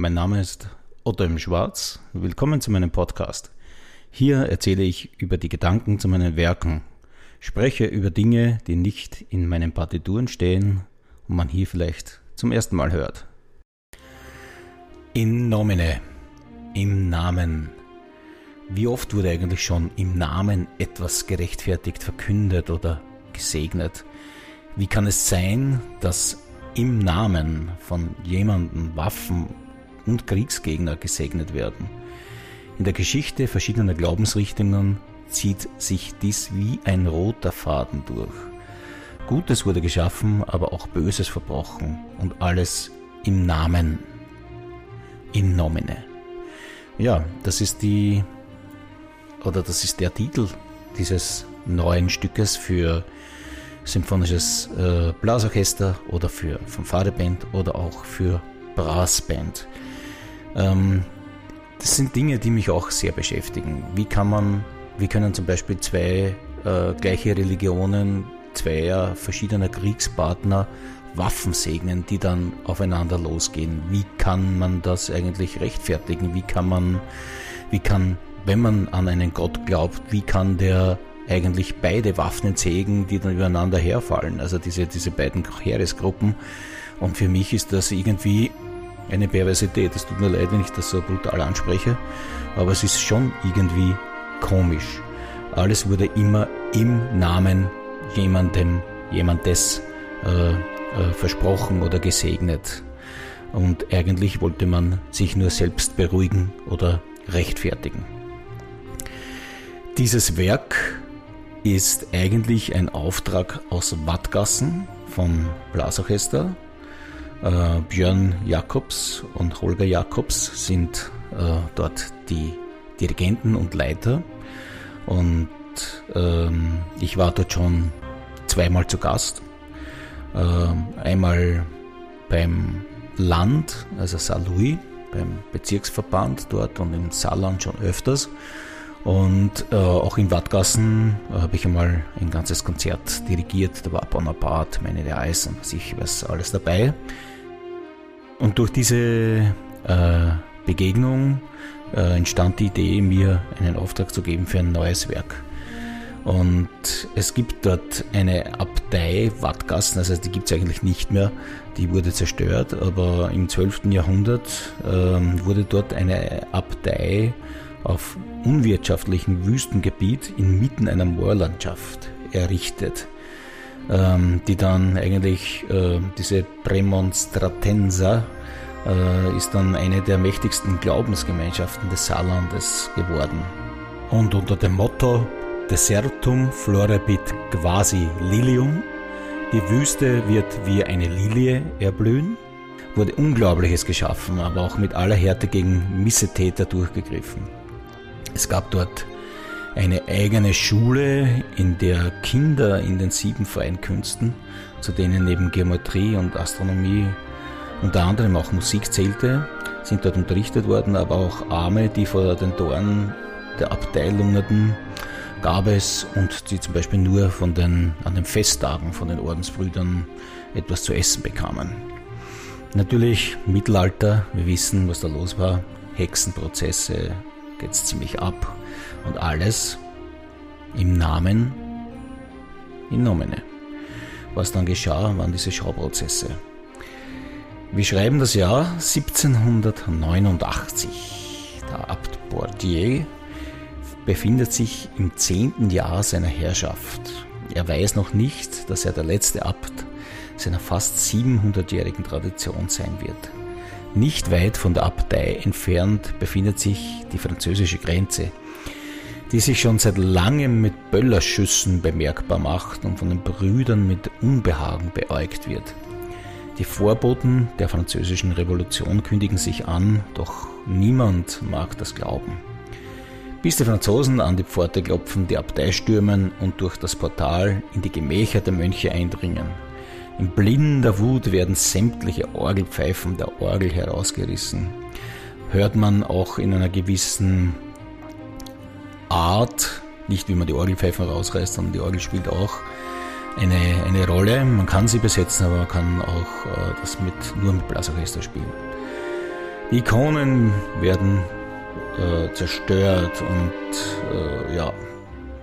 mein Name ist Otto im Schwarz. Willkommen zu meinem Podcast. Hier erzähle ich über die Gedanken zu meinen Werken, spreche über Dinge, die nicht in meinen Partituren stehen und man hier vielleicht zum ersten Mal hört. In nomine, im Namen. Wie oft wurde eigentlich schon im Namen etwas gerechtfertigt, verkündet oder gesegnet? Wie kann es sein, dass im Namen von jemandem Waffen und Kriegsgegner gesegnet werden. In der Geschichte verschiedener Glaubensrichtungen zieht sich dies wie ein roter Faden durch. Gutes wurde geschaffen, aber auch Böses verbrochen und alles im Namen, in nomine. Ja, das ist die, oder das ist der Titel dieses neuen Stückes für symphonisches äh, Blasorchester oder für Fanfareband oder auch für Brassband. Ähm, das sind Dinge, die mich auch sehr beschäftigen. Wie kann man, wie können zum Beispiel zwei äh, gleiche Religionen, zweier verschiedener Kriegspartner Waffen segnen, die dann aufeinander losgehen? Wie kann man das eigentlich rechtfertigen? Wie kann man, wie kann, wenn man an einen Gott glaubt, wie kann der eigentlich beide Waffen sägen, die dann übereinander herfallen? Also diese, diese beiden Heeresgruppen. Und für mich ist das irgendwie eine Perversität. Es tut mir leid, wenn ich das so brutal anspreche, aber es ist schon irgendwie komisch. Alles wurde immer im Namen jemandem, jemandes äh, äh, versprochen oder gesegnet. Und eigentlich wollte man sich nur selbst beruhigen oder rechtfertigen. Dieses Werk ist eigentlich ein Auftrag aus Wattgassen vom Blasorchester äh, Björn Jakobs und Holger Jakobs sind äh, dort die Dirigenten und Leiter. Und ähm, ich war dort schon zweimal zu Gast. Äh, einmal beim Land, also Saint-Louis, beim Bezirksverband dort und im Saarland schon öfters. Und äh, auch in Wattgassen äh, habe ich einmal ein ganzes Konzert dirigiert. Da war Bonaparte, meine der und was ich was alles dabei. Und durch diese äh, Begegnung äh, entstand die Idee, mir einen Auftrag zu geben für ein neues Werk. Und es gibt dort eine Abtei Wattgassen, also die gibt es eigentlich nicht mehr, die wurde zerstört, aber im 12. Jahrhundert ähm, wurde dort eine Abtei auf unwirtschaftlichem Wüstengebiet inmitten einer Moorlandschaft errichtet ähm, die dann eigentlich äh, diese Prämonstratenser äh, ist dann eine der mächtigsten Glaubensgemeinschaften des Saarlandes geworden. Und unter dem Motto Desertum florebit quasi lilium, die Wüste wird wie eine Lilie erblühen, wurde Unglaubliches geschaffen, aber auch mit aller Härte gegen Missetäter durchgegriffen. Es gab dort eine eigene Schule, in der Kinder in den sieben freien Künsten, zu denen neben Geometrie und Astronomie unter anderem auch Musik zählte, sind dort unterrichtet worden, aber auch Arme, die vor den Toren der Abtei lungerten, gab es und die zum Beispiel nur von den, an den Festtagen von den Ordensbrüdern etwas zu essen bekamen. Natürlich Mittelalter, wir wissen, was da los war, Hexenprozesse, geht's ziemlich ab und alles im Namen, in nomine. Was dann geschah, waren diese Schauprozesse. Wir schreiben das Jahr 1789. Der Abt Bordier befindet sich im zehnten Jahr seiner Herrschaft. Er weiß noch nicht, dass er der letzte Abt seiner fast 700-jährigen Tradition sein wird. Nicht weit von der Abtei entfernt befindet sich die französische Grenze, die sich schon seit langem mit Böllerschüssen bemerkbar macht und von den Brüdern mit Unbehagen beäugt wird. Die Vorboten der französischen Revolution kündigen sich an, doch niemand mag das glauben. Bis die Franzosen an die Pforte klopfen, die Abtei stürmen und durch das Portal in die Gemächer der Mönche eindringen. In blinder Wut werden sämtliche Orgelpfeifen der Orgel herausgerissen. Hört man auch in einer gewissen Art, nicht wie man die Orgelpfeifen rausreißt, sondern die Orgel spielt auch eine, eine Rolle. Man kann sie besetzen, aber man kann auch äh, das mit, nur mit Blasorchester spielen. Die Ikonen werden äh, zerstört und äh, ja,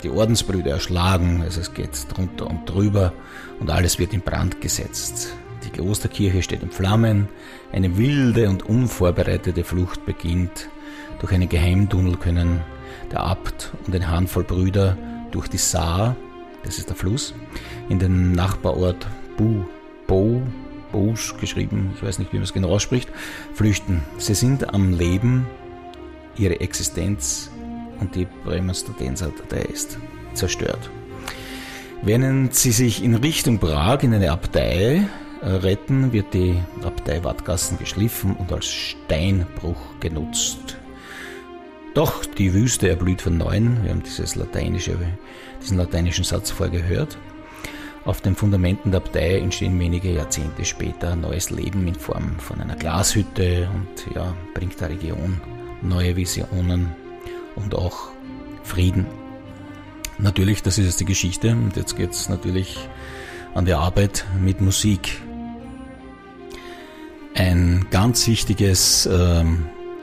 die Ordensbrüder erschlagen, also es geht drunter und drüber und alles wird in Brand gesetzt. Die Klosterkirche steht in Flammen, eine wilde und unvorbereitete Flucht beginnt. Durch einen Geheimtunnel können der Abt und eine Handvoll Brüder durch die Saar, das ist der Fluss, in den Nachbarort Bu, Bo, Bouch geschrieben, ich weiß nicht, wie man es genau ausspricht, flüchten. Sie sind am Leben, ihre Existenz und die Prämonstratenser-Datei ist zerstört. Während sie sich in Richtung Prag in eine Abtei äh, retten, wird die Abtei Wattgassen geschliffen und als Steinbruch genutzt. Doch die Wüste erblüht von neuem, wir haben dieses lateinische, diesen lateinischen Satz vorher gehört. Auf den Fundamenten der Abtei entstehen wenige Jahrzehnte später neues Leben in Form von einer Glashütte und ja, bringt der Region neue Visionen und auch Frieden. Natürlich, das ist jetzt die Geschichte und jetzt geht es natürlich an die Arbeit mit Musik. Ein ganz wichtiges äh,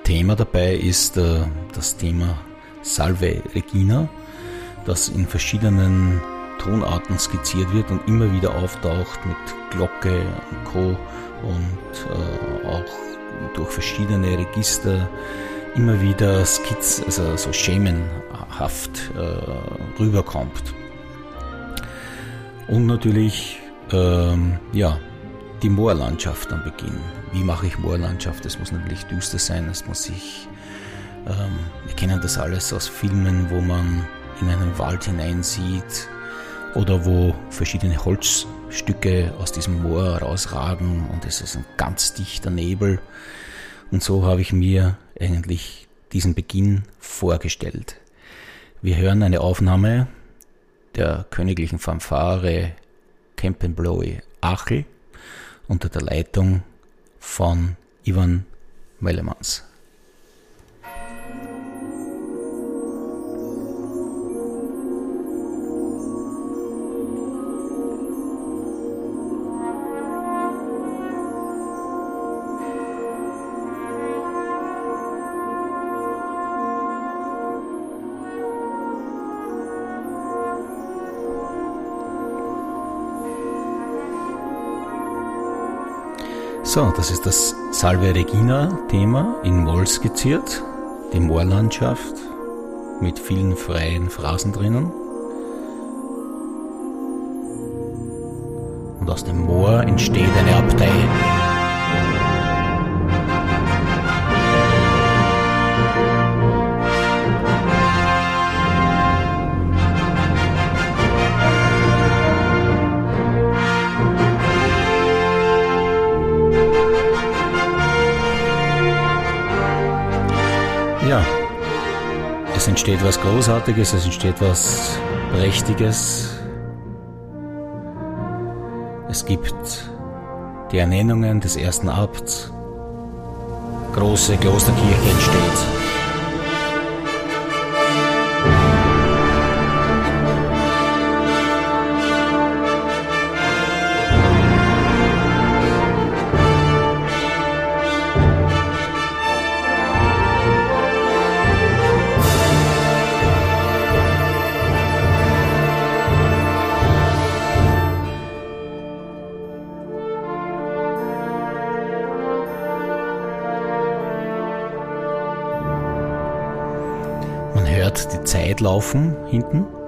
Thema dabei ist äh, das Thema Salve Regina, das in verschiedenen Tonarten skizziert wird und immer wieder auftaucht mit Glocke und Co. und äh, auch durch verschiedene Register immer wieder skizz, also so schemenhaft äh, rüberkommt. Und natürlich, ähm, ja, die Moorlandschaft am Beginn. Wie mache ich Moorlandschaft? Es muss natürlich düster sein, es muss sich, ähm, wir kennen das alles aus Filmen, wo man in einen Wald hineinsieht oder wo verschiedene Holzstücke aus diesem Moor rausragen und es ist ein ganz dichter Nebel. Und so habe ich mir eigentlich diesen Beginn vorgestellt. Wir hören eine Aufnahme der königlichen Fanfare Kempenbloe Achel unter der Leitung von Ivan Mellemans. So, das ist das Salve Regina Thema in Moll skizziert, die Moorlandschaft mit vielen freien Phrasen drinnen. Und aus dem Moor entsteht eine Abtei. Entsteht was Großartiges, es entsteht was Prächtiges. Es gibt die Ernennungen des ersten Abts. Große Klosterkirche entsteht. Zeit laufen hinten.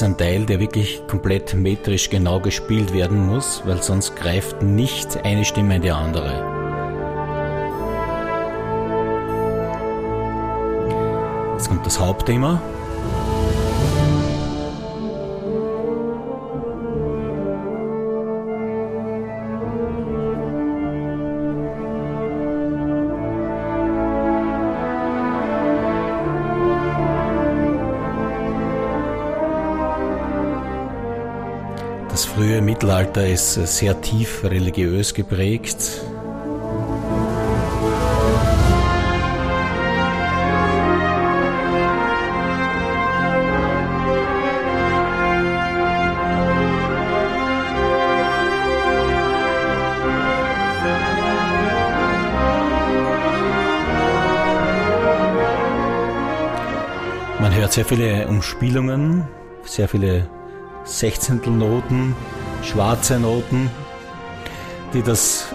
Ist ein Teil, der wirklich komplett metrisch genau gespielt werden muss, weil sonst greift nicht eine Stimme in die andere. Jetzt kommt das Hauptthema. Frühe Mittelalter ist sehr tief religiös geprägt. Man hört sehr viele Umspielungen, sehr viele Sechzehntelnoten, schwarze Noten, die das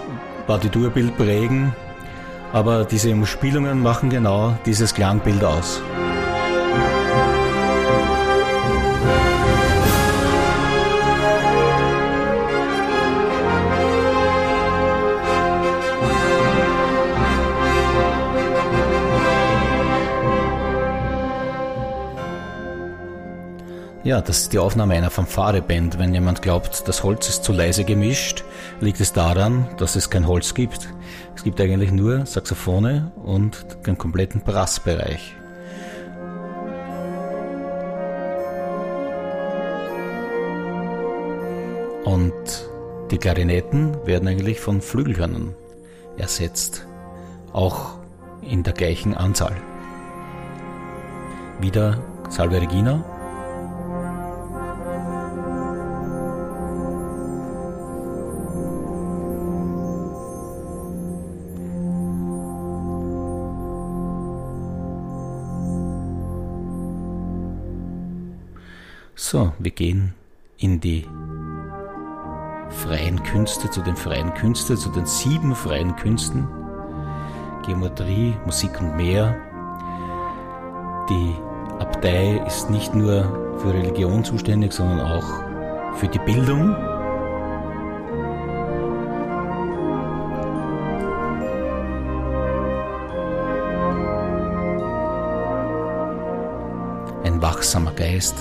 Partiturbild prägen. Aber diese Umspielungen machen genau dieses Klangbild aus. Ja, das ist die Aufnahme einer Fanfare-Band. Wenn jemand glaubt, das Holz ist zu leise gemischt, liegt es daran, dass es kein Holz gibt. Es gibt eigentlich nur Saxophone und den kompletten Brassbereich. Und die Klarinetten werden eigentlich von Flügelhörnern ersetzt. Auch in der gleichen Anzahl. Wieder Salve Regina So, wir gehen in die freien Künste, zu den freien Künsten, zu den sieben freien Künsten. Geometrie, Musik und mehr. Die Abtei ist nicht nur für Religion zuständig, sondern auch für die Bildung. Ein wachsamer Geist,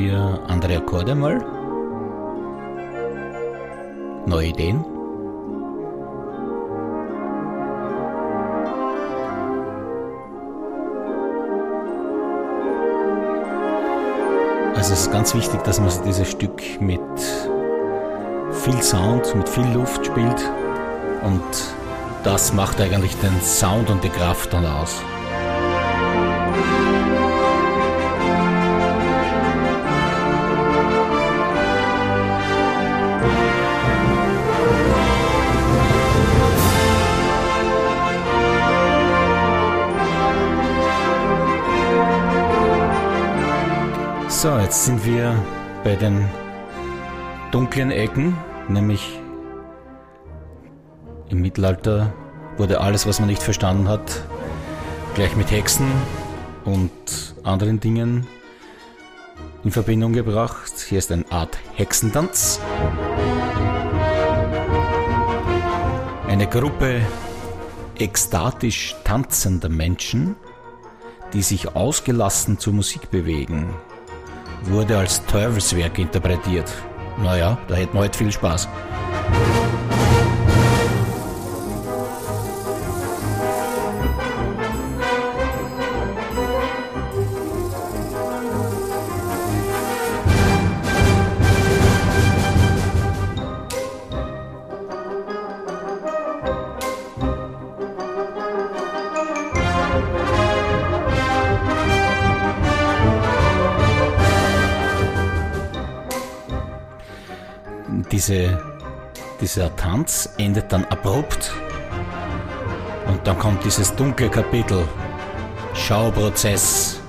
wir andere Akkorde mal. Neue Ideen. Also es ist ganz wichtig, dass man dieses Stück mit viel Sound, mit viel Luft spielt und das macht eigentlich den Sound und die Kraft dann aus. So, jetzt sind wir bei den dunklen Ecken, nämlich im Mittelalter wurde alles, was man nicht verstanden hat, gleich mit Hexen und anderen Dingen in Verbindung gebracht. Hier ist eine Art Hexentanz. Eine Gruppe ekstatisch tanzender Menschen, die sich ausgelassen zur Musik bewegen wurde als Teufelswerk interpretiert. Naja, da hätten wir heute viel Spaß. Diese, dieser Tanz endet dann abrupt und dann kommt dieses dunkle Kapitel. Schauprozess.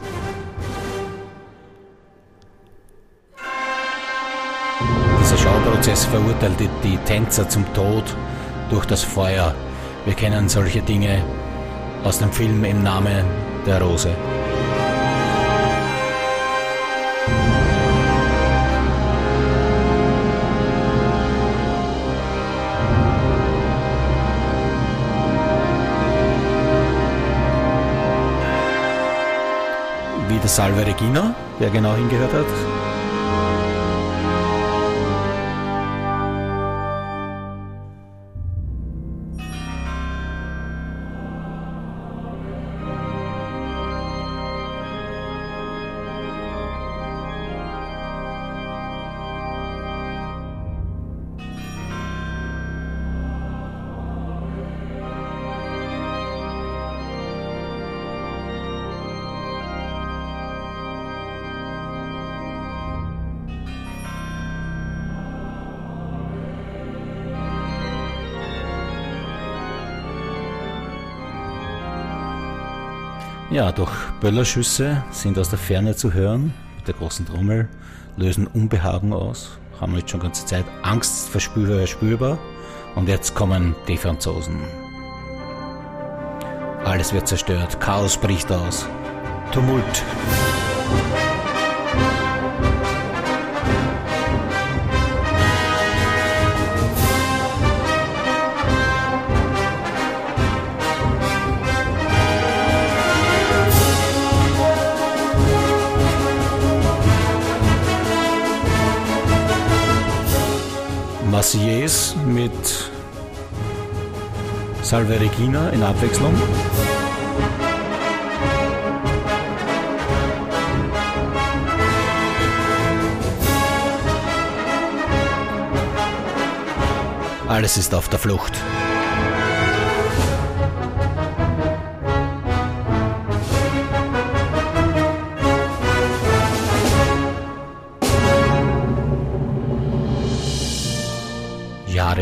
Dieser Schauprozess verurteilt die, die Tänzer zum Tod durch das Feuer. Wir kennen solche Dinge aus dem Film Im Namen der Rose. Salve Regina, wer genau hingehört hat. Ja, doch Böllerschüsse sind aus der Ferne zu hören, mit der großen Trommel, lösen Unbehagen aus, haben jetzt schon ganze Zeit Angst verspürbar, spürbar und jetzt kommen die Franzosen. Alles wird zerstört, Chaos bricht aus, Tumult. Marseillaise mit Salve Regina in Abwechslung. Alles ist auf der Flucht.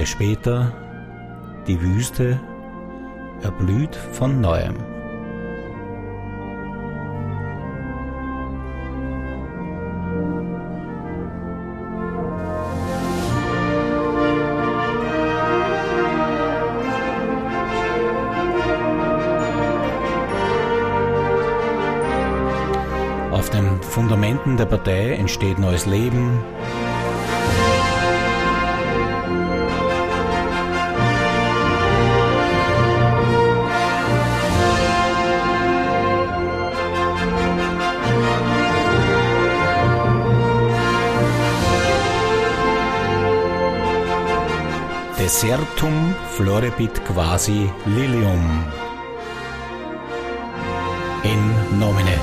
Später, die Wüste erblüht von neuem. Auf den Fundamenten der Partei entsteht neues Leben, Desertum florebit quasi lilium. In nomine.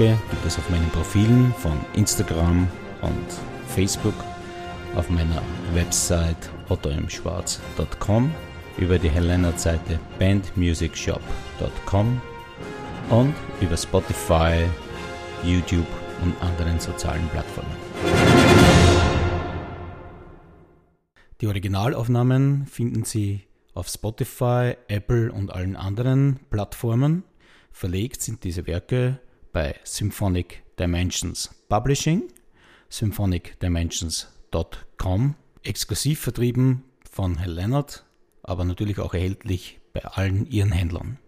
Werke gibt es auf meinen Profilen von Instagram und Facebook, auf meiner Website ottoimschwarz.com, über die Helena-Seite bandmusicshop.com und über Spotify, YouTube und anderen sozialen Plattformen. Die Originalaufnahmen finden Sie auf Spotify, Apple und allen anderen Plattformen. Verlegt sind diese Werke bei Symphonic Dimensions Publishing, symphonicdimensions.com, exklusiv vertrieben von Herr Leonard, aber natürlich auch erhältlich bei allen ihren Händlern.